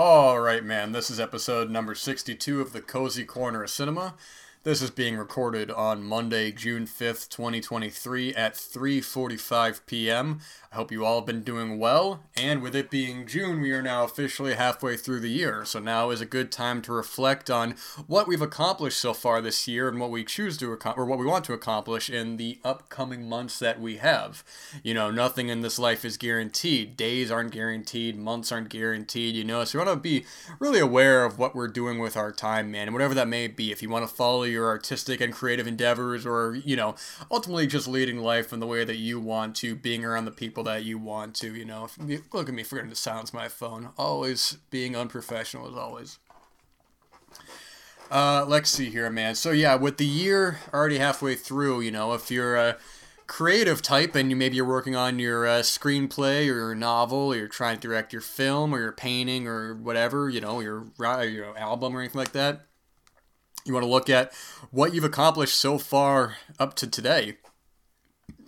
All right, man. This is episode number 62 of the Cozy Corner of Cinema. This is being recorded on Monday, June 5th, 2023 at 3:45 p.m. I hope you all have been doing well, and with it being June, we are now officially halfway through the year. So now is a good time to reflect on what we've accomplished so far this year and what we choose to accomplish or what we want to accomplish in the upcoming months that we have. You know, nothing in this life is guaranteed. Days aren't guaranteed, months aren't guaranteed, you know. So we want to be really aware of what we're doing with our time, man, and whatever that may be. If you want to follow your artistic and creative endeavors or, you know, ultimately just leading life in the way that you want to, being around the people that you want to, you know. Look at me forgetting to silence my phone. Always being unprofessional as always. Uh, let's see here, man. So yeah, with the year already halfway through, you know, if you're a creative type and you maybe you're working on your uh, screenplay or your novel, or you're trying to direct your film or your painting or whatever, you know, your your album or anything like that, you want to look at what you've accomplished so far up to today.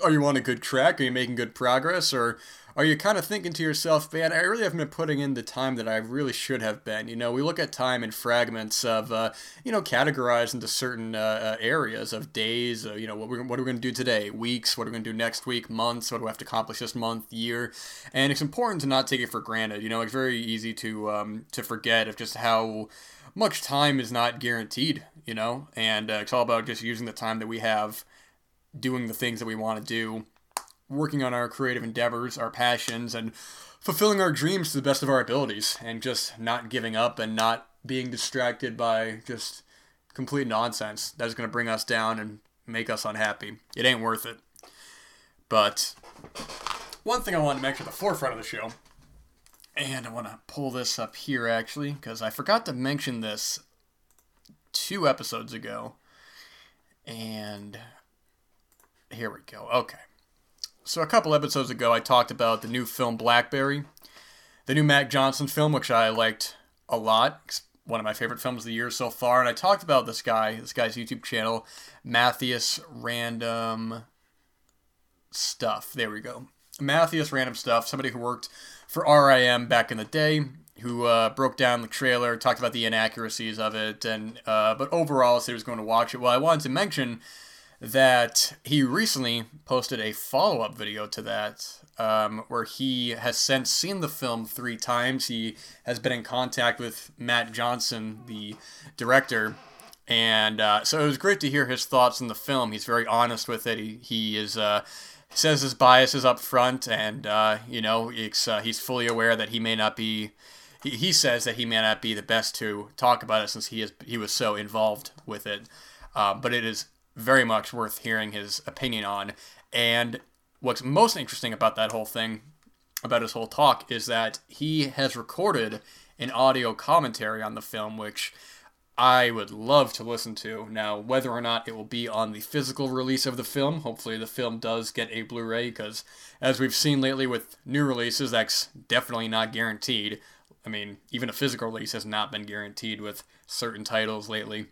Are you on a good track? Are you making good progress? Or are you kind of thinking to yourself, man, I really haven't been putting in the time that I really should have been? You know, we look at time in fragments of, uh, you know, categorized into certain uh, uh areas of days, uh, you know, what, we're, what are we going to do today? Weeks, what are we going to do next week? Months, what do we have to accomplish this month, year? And it's important to not take it for granted. You know, it's very easy to, um, to forget of just how much time is not guaranteed, you know, and uh, it's all about just using the time that we have doing the things that we want to do, working on our creative endeavors, our passions, and fulfilling our dreams to the best of our abilities, and just not giving up and not being distracted by just complete nonsense that is going to bring us down and make us unhappy. It ain't worth it. But one thing I wanted to mention at the forefront of the show and I want to pull this up here actually, because I forgot to mention this two episodes ago. And here we go. Okay. So, a couple episodes ago, I talked about the new film Blackberry, the new Matt Johnson film, which I liked a lot. It's one of my favorite films of the year so far. And I talked about this guy, this guy's YouTube channel, Mathias Random Stuff. There we go. Mathias Random Stuff, somebody who worked for RIM back in the day, who uh, broke down the trailer, talked about the inaccuracies of it, and uh, but overall said he was going to watch it. Well, I wanted to mention that he recently posted a follow up video to that. Um, where he has since seen the film three times. He has been in contact with Matt Johnson, the director, and uh, so it was great to hear his thoughts on the film. He's very honest with it. He, he is uh, says his biases up front, and uh, you know uh, he's fully aware that he may not be. He, he says that he may not be the best to talk about it since he is he was so involved with it, uh, but it is very much worth hearing his opinion on. And what's most interesting about that whole thing, about his whole talk, is that he has recorded an audio commentary on the film, which I would love to listen to. Now, whether or not it will be on the physical release of the film, hopefully the film does get a Blu ray, because as we've seen lately with new releases, that's definitely not guaranteed. I mean, even a physical release has not been guaranteed with certain titles lately.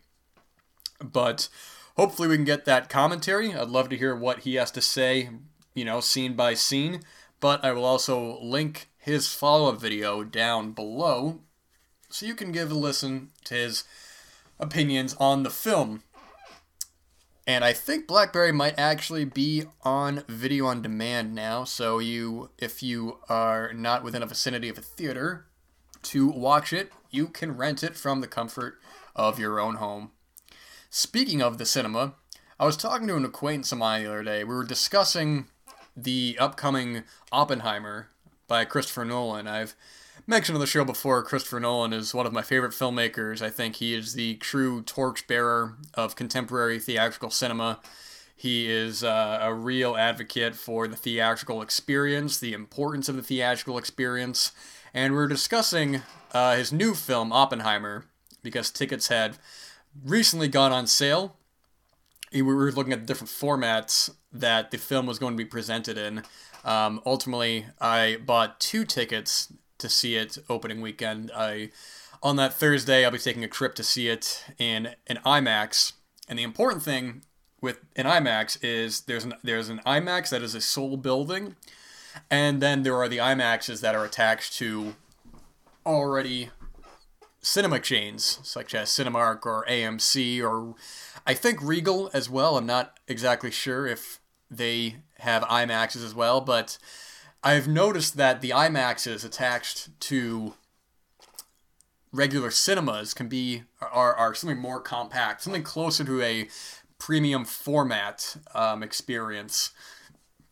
But hopefully we can get that commentary. I'd love to hear what he has to say, you know, scene by scene. But I will also link his follow up video down below so you can give a listen to his opinions on the film. And I think BlackBerry might actually be on video on demand now. So you, if you are not within a vicinity of a theater to watch it, you can rent it from the comfort of your own home. Speaking of the cinema, I was talking to an acquaintance of mine the other day. We were discussing the upcoming Oppenheimer by Christopher Nolan. I've mentioned on the show before, Christopher Nolan is one of my favorite filmmakers. I think he is the true torchbearer of contemporary theatrical cinema. He is uh, a real advocate for the theatrical experience, the importance of the theatrical experience, and we're discussing uh, his new film, Oppenheimer, because tickets had recently gone on sale. We were looking at the different formats that the film was going to be presented in. Um, ultimately, I bought two tickets to see it opening weekend. I on that Thursday I'll be taking a trip to see it in an IMAX. And the important thing with an IMAX is there's an there's an IMAX that is a sole building, and then there are the IMAXs that are attached to already cinema chains such as Cinemark or AMC or I think Regal as well. I'm not exactly sure if they have IMAXs as well, but I've noticed that the IMAXs attached to regular cinemas can be are, are something more compact, something closer to a premium format um, experience.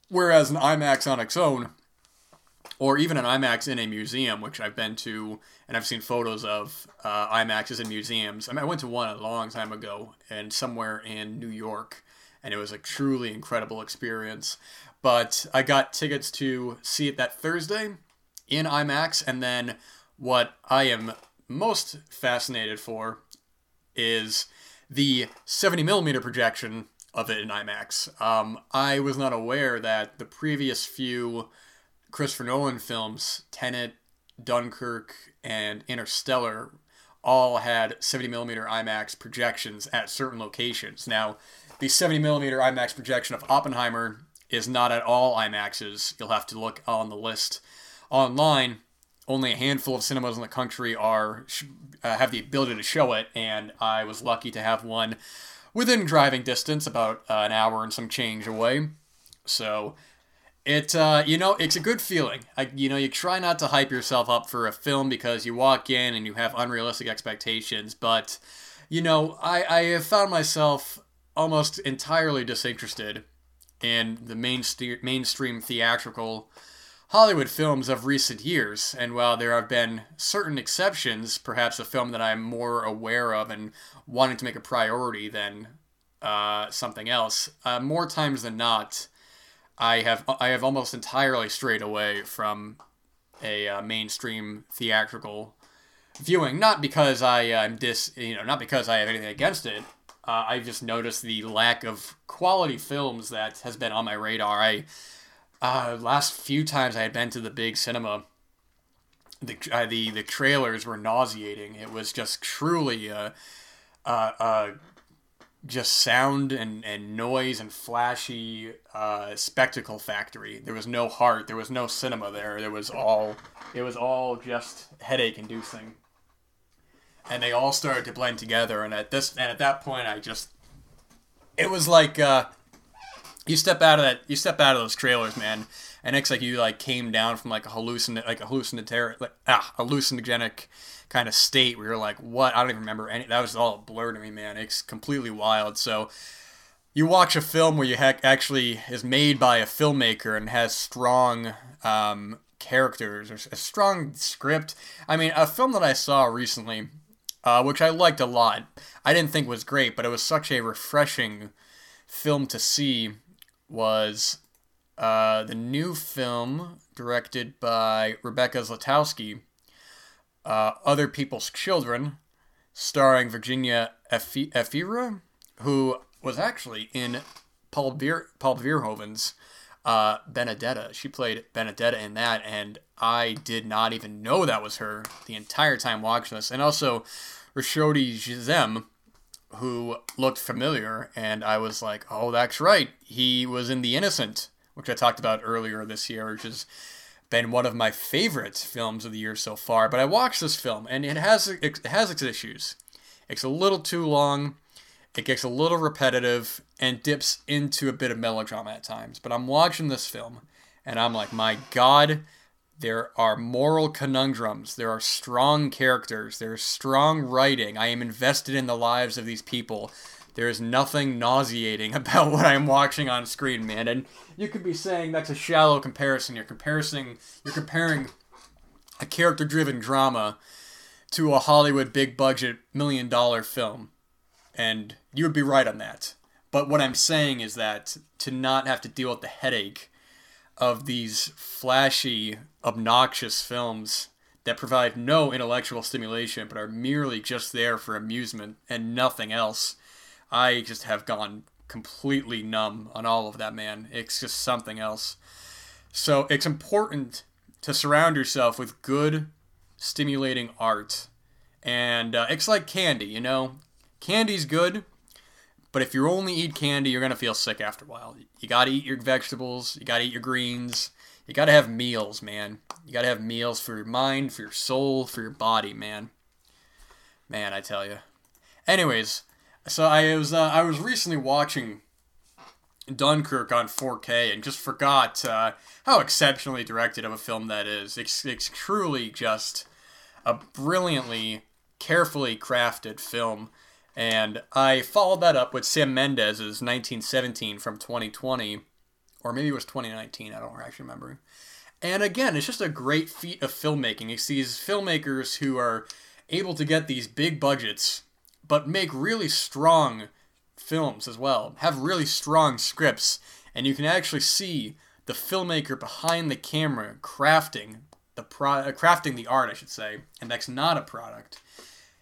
Whereas an IMAX on its own, or even an IMAX in a museum, which I've been to and I've seen photos of uh, IMAXs in museums. I mean, I went to one a long time ago and somewhere in New York, and it was a truly incredible experience. But I got tickets to see it that Thursday in IMAX, and then what I am most fascinated for is the 70 millimeter projection of it in IMAX. Um, I was not aware that the previous few Christopher Nolan films, Tenet, Dunkirk, and Interstellar, all had 70 millimeter IMAX projections at certain locations. Now, the 70 millimeter IMAX projection of Oppenheimer is not at all IMAXs. You'll have to look on the list online only a handful of cinemas in the country are uh, have the ability to show it, and I was lucky to have one within driving distance, about uh, an hour and some change away. So it uh, you know it's a good feeling. I, you know you try not to hype yourself up for a film because you walk in and you have unrealistic expectations, but you know I I have found myself almost entirely disinterested in the mainstream mainstream theatrical Hollywood films of recent years, and while there have been certain exceptions, perhaps a film that I'm more aware of and wanting to make a priority than uh, something else, uh, more times than not, I have I have almost entirely strayed away from a uh, mainstream theatrical viewing. Not because I am dis, you know, not because I have anything against it. Uh, I just noticed the lack of quality films that has been on my radar. I uh, last few times I had been to the big cinema, the uh, the the trailers were nauseating. It was just truly a, uh, uh, just sound and, and noise and flashy uh, spectacle factory. There was no heart. There was no cinema there. There was all it was all just headache inducing. And they all started to blend together. And at this and at that point, I just it was like uh, you step out of that you step out of those trailers man and it's like you like came down from like a hallucin like a hallucinatory like ah hallucinogenic kind of state where you're like what? I don't even remember any that was all blurred to me man. It's completely wild. So you watch a film where you ha- actually is made by a filmmaker and has strong um, characters or a strong script. I mean a film that i saw recently uh, which i liked a lot. I didn't think was great but it was such a refreshing film to see was uh, the new film directed by Rebecca Zlotowski, uh, Other People's Children, starring Virginia Efira, who was actually in Paul, Ver- Paul Verhoeven's uh, Benedetta. She played Benedetta in that, and I did not even know that was her the entire time watching this. And also, Rashodi Gizem, who looked familiar, and I was like, oh, that's right. He was in The Innocent, which I talked about earlier this year, which has been one of my favorite films of the year so far. But I watched this film, and it has it has its issues. It's a little too long. It gets a little repetitive and dips into a bit of melodrama at times. But I'm watching this film, and I'm like, my God, there are moral conundrums. There are strong characters. There's strong writing. I am invested in the lives of these people. There is nothing nauseating about what I'm watching on screen, man. And you could be saying that's a shallow comparison. You're comparing you're comparing a character-driven drama to a Hollywood big budget million dollar film. And you would be right on that. But what I'm saying is that to not have to deal with the headache of these flashy, obnoxious films that provide no intellectual stimulation but are merely just there for amusement and nothing else. I just have gone completely numb on all of that, man. It's just something else. So it's important to surround yourself with good, stimulating art. And uh, it's like candy, you know? Candy's good, but if you only eat candy, you're gonna feel sick after a while. You gotta eat your vegetables. You gotta eat your greens. You gotta have meals, man. You gotta have meals for your mind, for your soul, for your body, man. Man, I tell you. Anyways, so I was uh, I was recently watching Dunkirk on 4K and just forgot uh, how exceptionally directed of a film that is. It's, it's truly just a brilliantly, carefully crafted film. And I followed that up with Sam Mendes's 1917 from 2020, or maybe it was 2019, I don't actually remember. And again, it's just a great feat of filmmaking. It's these filmmakers who are able to get these big budgets, but make really strong films as well, have really strong scripts, and you can actually see the filmmaker behind the camera crafting the pro- uh, crafting the art, I should say, and that's not a product.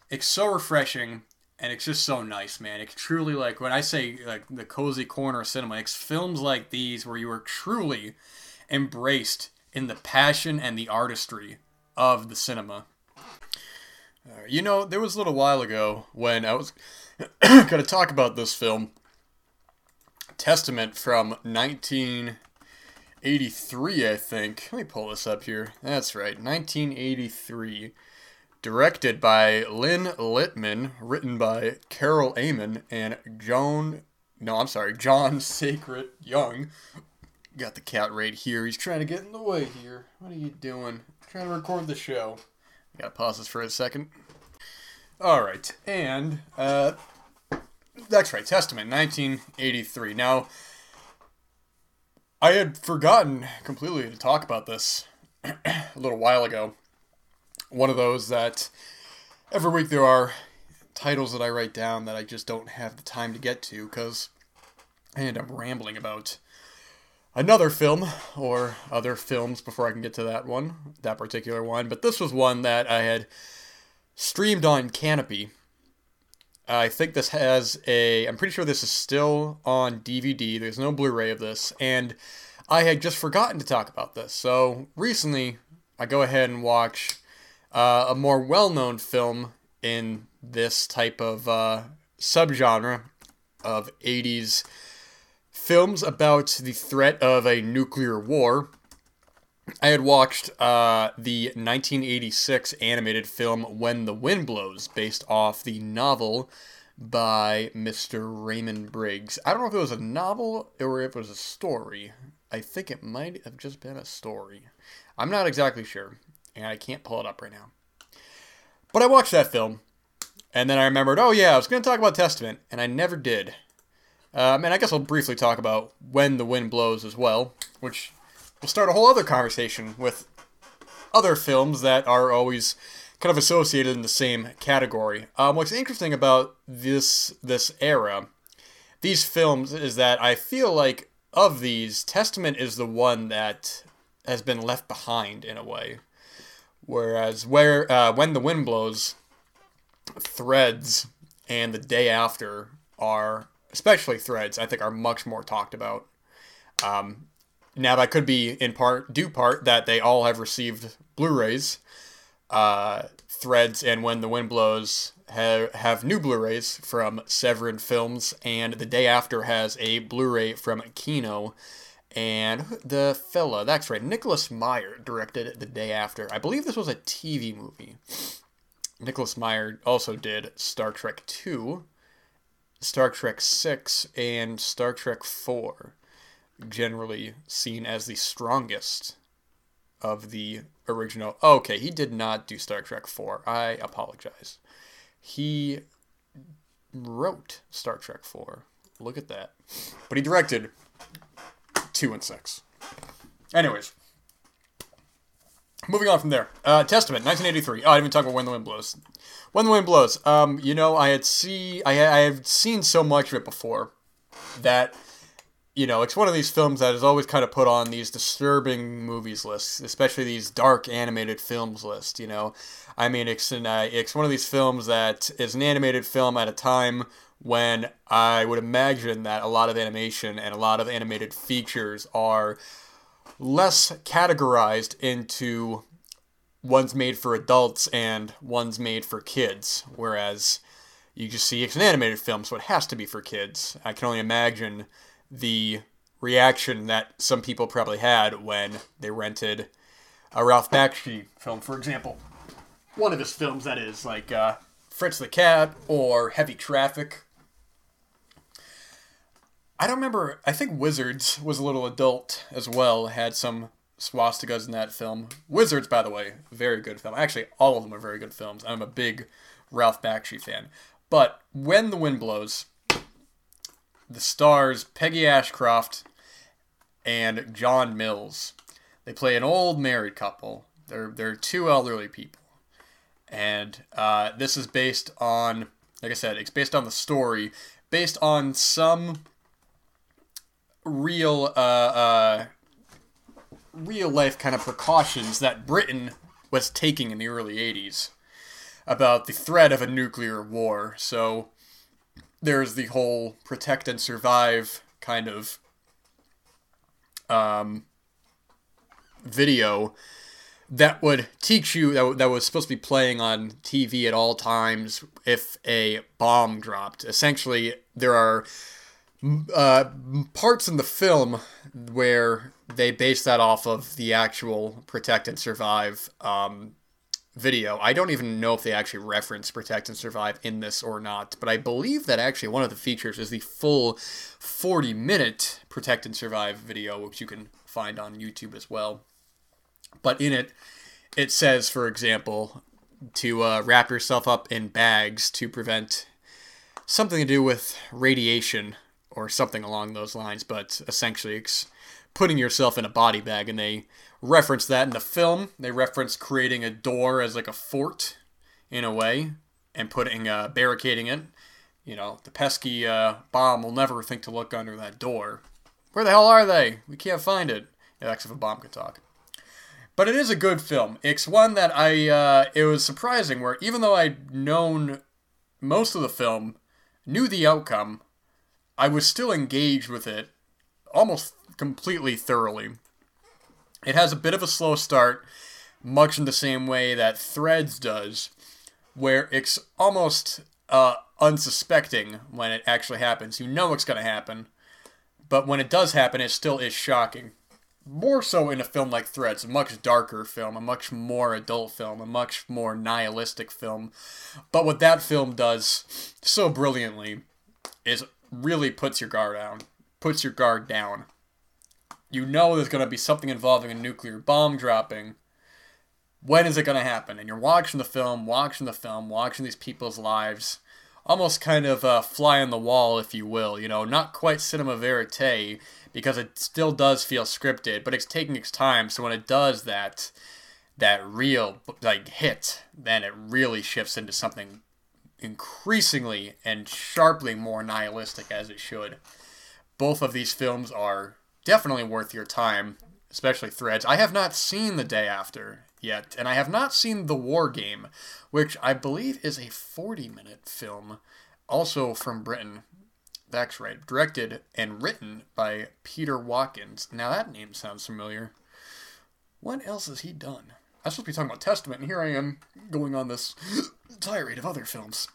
It's so refreshing and it's just so nice, man. It's truly like when I say like the cozy corner cinema, it's films like these where you are truly embraced in the passion and the artistry of the cinema. Uh, you know, there was a little while ago when I was going to talk about this film, Testament from 1983, I think. Let me pull this up here. That's right, 1983. Directed by Lynne Littman, written by Carol Amen and Joan. No, I'm sorry, John Sacret Young. Got the cat right here. He's trying to get in the way here. What are you doing? I'm trying to record the show. I Gotta pause this for a second. All right, and uh, that's right, Testament, 1983. Now, I had forgotten completely to talk about this a little while ago. One of those that every week there are titles that I write down that I just don't have the time to get to because I end up rambling about another film or other films before I can get to that one, that particular one. But this was one that I had streamed on Kanopy. I think this has a. I'm pretty sure this is still on DVD. There's no Blu ray of this. And I had just forgotten to talk about this. So recently, I go ahead and watch uh, a more well known film in this type of uh, subgenre of 80s films about the threat of a nuclear war. I had watched uh, the 1986 animated film When the Wind Blows, based off the novel by Mr. Raymond Briggs. I don't know if it was a novel or if it was a story. I think it might have just been a story. I'm not exactly sure, and I can't pull it up right now. But I watched that film, and then I remembered, oh yeah, I was going to talk about Testament, and I never did. Um, and I guess I'll briefly talk about When the Wind Blows as well, which will start a whole other conversation with other films that are always kind of associated in the same category. Um, what's interesting about this this era, these films, is that I feel like of these, Testament is the one that has been left behind in a way. Whereas where uh, when the wind blows, Threads and the day after are especially threads, I think are much more talked about. Um, now that could be in part due part that they all have received Blu-rays. Uh, threads and When the Wind Blows have, have new Blu-rays from Severin Films, and the day after has a Blu-ray from Kino. And the fella, that's right, Nicholas Meyer directed it the day after. I believe this was a TV movie. Nicholas Meyer also did Star Trek 2, Star Trek 6 and Star Trek 4, generally seen as the strongest of the original. Okay, he did not do Star Trek 4. I apologize. He wrote Star Trek 4. Look at that. But he directed 2 and 6. Anyways, moving on from there. Uh, Testament, 1983. Oh, I didn't even talk about When the Wind Blows. When the Wind Blows. Um, you know, I had see I I have seen so much of it before that you know, it's one of these films that is always kind of put on these disturbing movies lists, especially these dark animated films list. You know, I mean, it's an, uh, it's one of these films that is an animated film at a time when I would imagine that a lot of animation and a lot of animated features are less categorized into one's made for adults and one's made for kids. Whereas you just see it's an animated film, so it has to be for kids. I can only imagine the reaction that some people probably had when they rented a Ralph Bakshi film, for example. One of his films, that is, like uh, Fritz the Cat or Heavy Traffic. I don't remember. I think Wizards was a little adult as well. Had some swastikas in that film. Wizards, by the way, very good film. Actually, all of them are very good films. I'm a big Ralph Bakshi fan. But When the Wind Blows, the stars Peggy Ashcroft and John Mills. They play an old married couple. They're they're two elderly people, and uh, this is based on, like I said, it's based on the story, based on some real uh, uh, real life kind of precautions that Britain was taking in the early 80s about the threat of a nuclear war. So there's the whole protect and survive kind of um, video that would teach you that, that was supposed to be playing on TV at all times if a bomb dropped. Essentially, there are uh, parts in the film where they base that off of the actual Protect and Survive um, video. I don't even know if they actually reference Protect and Survive in this or not, but I believe that actually one of the features is the full 40 minute Protect and Survive video, which you can find on YouTube as well. But in it, it says, for example, to uh, wrap yourself up in bags to prevent something to do with radiation or something along those lines, but essentially it's putting yourself in a body bag. And they reference that in the film. They reference creating a door as like a fort in a way and putting, uh, barricading it. You know, the pesky uh, bomb will never think to look under that door. Where the hell are they? We can't find it. Yeah, that's if a bomb could talk. But it is a good film. It's one that I, uh, it was surprising where even though I'd known most of the film, knew the outcome, I was still engaged with it almost completely thoroughly. It has a bit of a slow start, much in the same way that Threads does, where it's almost uh, unsuspecting when it actually happens. You know it's going to happen, but when it does happen, it still is shocking. More so in a film like Threads, a much darker film, a much more adult film, a much more nihilistic film. But what that film does so brilliantly is really puts your guard down. Puts your guard down. You know there's going to be something involving a nuclear bomb dropping. When is it going to happen? And you're watching the film, watching the film, watching these people's lives, almost kind of uh, fly on the wall, if you will. You know, not quite cinema verite because it still does feel scripted, but it's taking its time. So when it does that, that real like hit, then it really shifts into something increasingly and sharply more nihilistic as it should. Both of these films are definitely worth your time, especially Threads. I have not seen The Day After yet, and I have not seen The War Game, which I believe is a 40 minute film, also from Britain. That's right, directed and written by Peter Watkins. Now that name sounds familiar. What else has he done? I'm supposed to be talking about Testament, and here I am going on this tirade of other films.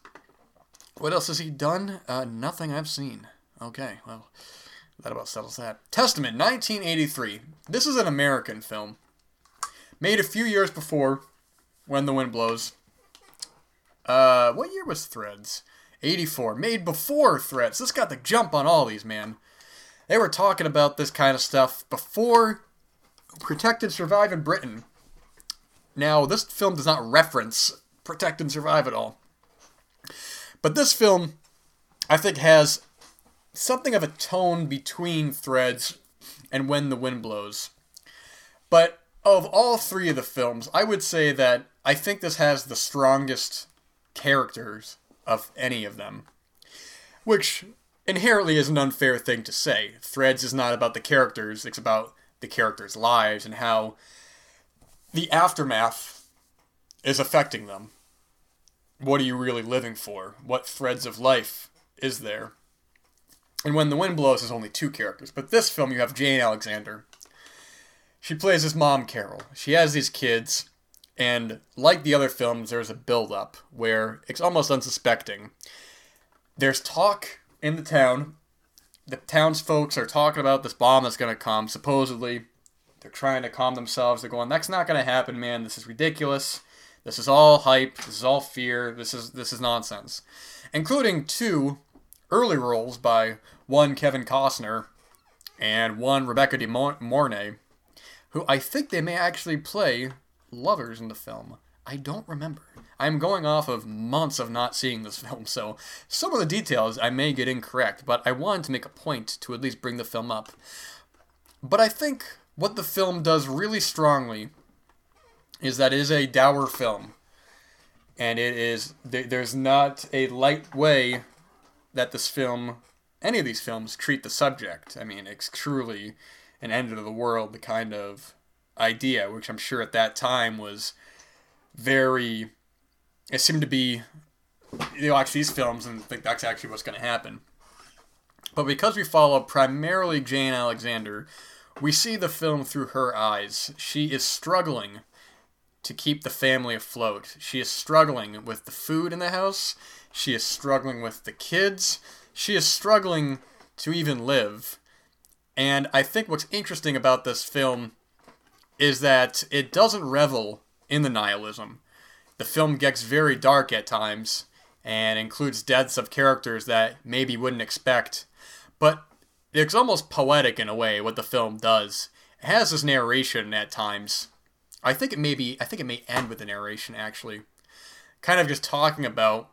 What else has he done? Uh, nothing I've seen. Okay, well, that about settles that. Testament, 1983. This is an American film. Made a few years before When the Wind Blows. Uh, what year was Threads? 84. Made before Threads. This got the jump on all these, man. They were talking about this kind of stuff before Protect and Survive in Britain. Now, this film does not reference Protect and Survive at all. But this film, I think, has something of a tone between Threads and When the Wind Blows. But of all three of the films, I would say that I think this has the strongest characters of any of them. Which inherently is an unfair thing to say. Threads is not about the characters, it's about the characters' lives and how the aftermath is affecting them. What are you really living for? What threads of life is there? And when the wind blows, there's only two characters. But this film, you have Jane Alexander. She plays his mom, Carol. She has these kids, and like the other films, there's a build-up where it's almost unsuspecting. There's talk in the town. The townsfolk are talking about this bomb that's going to come, supposedly they're trying to calm themselves. They're going, that's not going to happen, man. This is ridiculous. This is all hype. This is all fear. This is this is nonsense, including two early roles by one Kevin Costner and one Rebecca De Mornay, who I think they may actually play lovers in the film. I don't remember. I'm going off of months of not seeing this film, so some of the details I may get incorrect, but I wanted to make a point to at least bring the film up. But I think what the film does really strongly is that it is a dour film. And it is, there's not a light way that this film, any of these films, treat the subject. I mean, it's truly an end of the world, the kind of idea, which I'm sure at that time was very. It seemed to be. You watch these films and think that's actually what's going to happen. But because we follow primarily Jane Alexander, we see the film through her eyes. She is struggling to keep the family afloat. She is struggling with the food in the house. She is struggling with the kids. She is struggling to even live. And I think what's interesting about this film is that it doesn't revel in the nihilism. The film gets very dark at times and includes deaths of characters that maybe wouldn't expect. But it's almost poetic in a way what the film does. It has this narration at times. I think it may be I think it may end with the narration actually. Kind of just talking about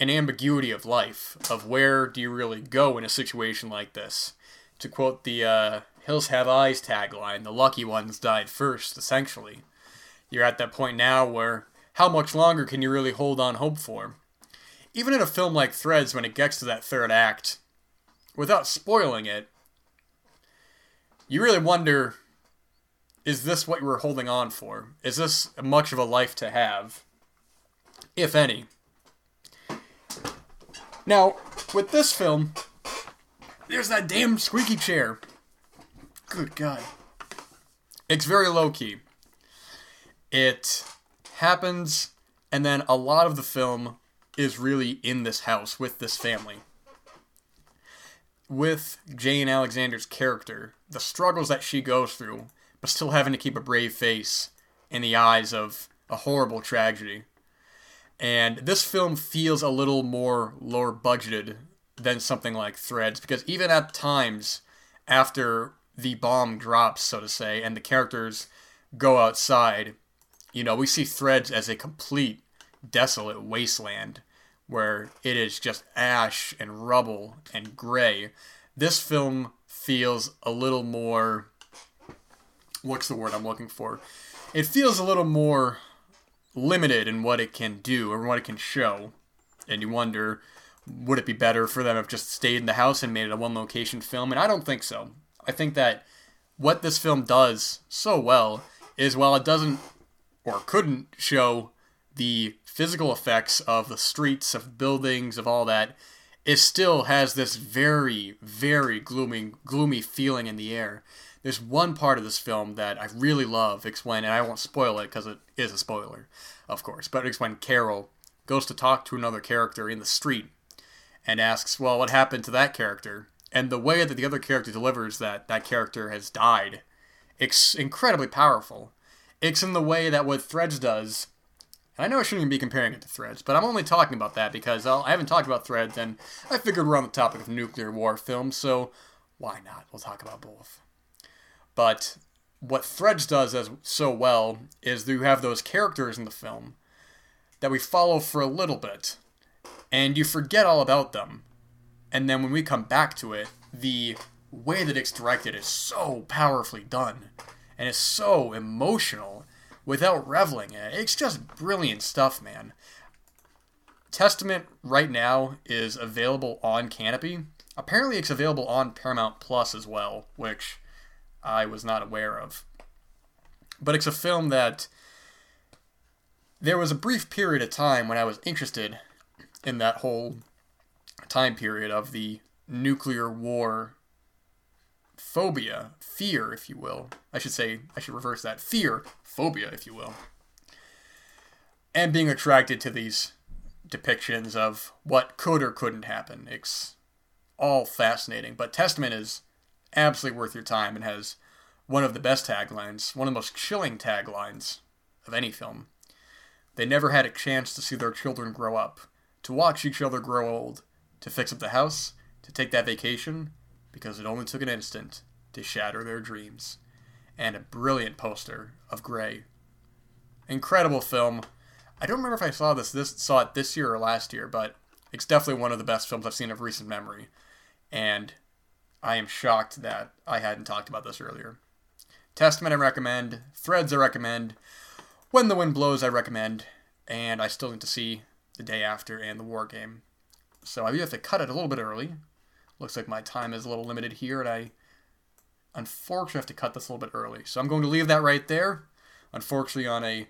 an ambiguity of life, of where do you really go in a situation like this. To quote the uh, Hills Have Eyes tagline, the lucky ones died first, essentially. You're at that point now where how much longer can you really hold on hope for? Even in a film like Threads, when it gets to that third act, without spoiling it, you really wonder is this what you were holding on for? Is this much of a life to have? If any. Now, with this film, there's that damn squeaky chair. Good God. It's very low key. It happens, and then a lot of the film is really in this house with this family with Jane Alexander's character, the struggles that she goes through, but still having to keep a brave face in the eyes of a horrible tragedy. And this film feels a little more lower budgeted than something like Threads, because even at times after the bomb drops, so to say, and the characters go outside, you know, we see Threads as a complete desolate wasteland where it is just ash and rubble and gray. This film feels a little more. What's the word I'm looking for? It feels a little more limited in what it can do or what it can show. And you wonder, would it be better for them if just stayed in the house and made it a one location film? And I don't think so. I think that what this film does so well is while it doesn't or couldn't show the physical effects of the streets, of buildings, of all that, it still has this very, very gloomy, gloomy feeling in the air. There's one part of this film that I really love. When, and I won't spoil it because it is a spoiler, of course, but it's when Carol goes to talk to another character in the street and asks, well, what happened to that character? And the way that the other character delivers that that character has died, it's incredibly powerful. It's in the way that what Threads does I know I shouldn't even be comparing it to Threads, but I'm only talking about that because I'll, I have not talked about Threads, and I figured we're on the topic of nuclear war films, so why not? We'll talk about both. But what Threads does as so well is you have those characters in the film that we follow for a little bit, and you forget all about them. And then when we come back to it, the way that it's directed is so powerfully done, and it's so emotional without reveling in it. It's just brilliant stuff, man. Testament right now is available on Kanopy. Apparently, it's available on Paramount Plus as well, which I was not aware of. But it's a film that there was a brief period of time when I was interested in that whole time period of the nuclear war phobia, fear, if you will. I should say, I should reverse that. Fear, phobia, if you will. And being attracted to these depictions of what could or couldn't happen. It's all fascinating. But Testament is absolutely worth your time and has one of the best taglines, one of the most chilling taglines of any film, They never had a chance to see their children grow up, to watch each other grow old, to fix up the house, to take that vacation, because it only took an instant to shatter their dreams. And a brilliant poster of Grey. Incredible film. I don't remember if I saw this this saw it this year or last year, but it's definitely one of the best films I've seen of recent memory. And I am shocked that I hadn't talked about this earlier. Testament I recommend, Threads I recommend, When the Wind Blows I recommend, and I still need to see The Day After and The War Game. So I do have to cut it a little bit early. Looks like my time is a little limited here, and I unfortunately have to cut this a little bit early. So I'm going to leave that right there. Unfortunately, on a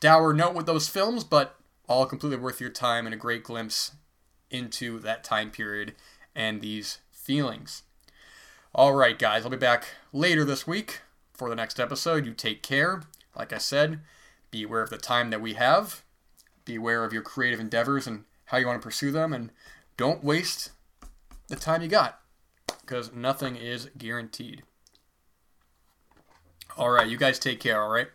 dour note with those films, but all completely worth your time and a great glimpse into that time period and these feelings. All right, guys, I'll be back later this week for the next episode. You take care. Like I said, be aware of the time that we have, be aware of your creative endeavors and how you want to pursue them, and don't waste the time you got because nothing is guaranteed. All right, you guys take care, all right?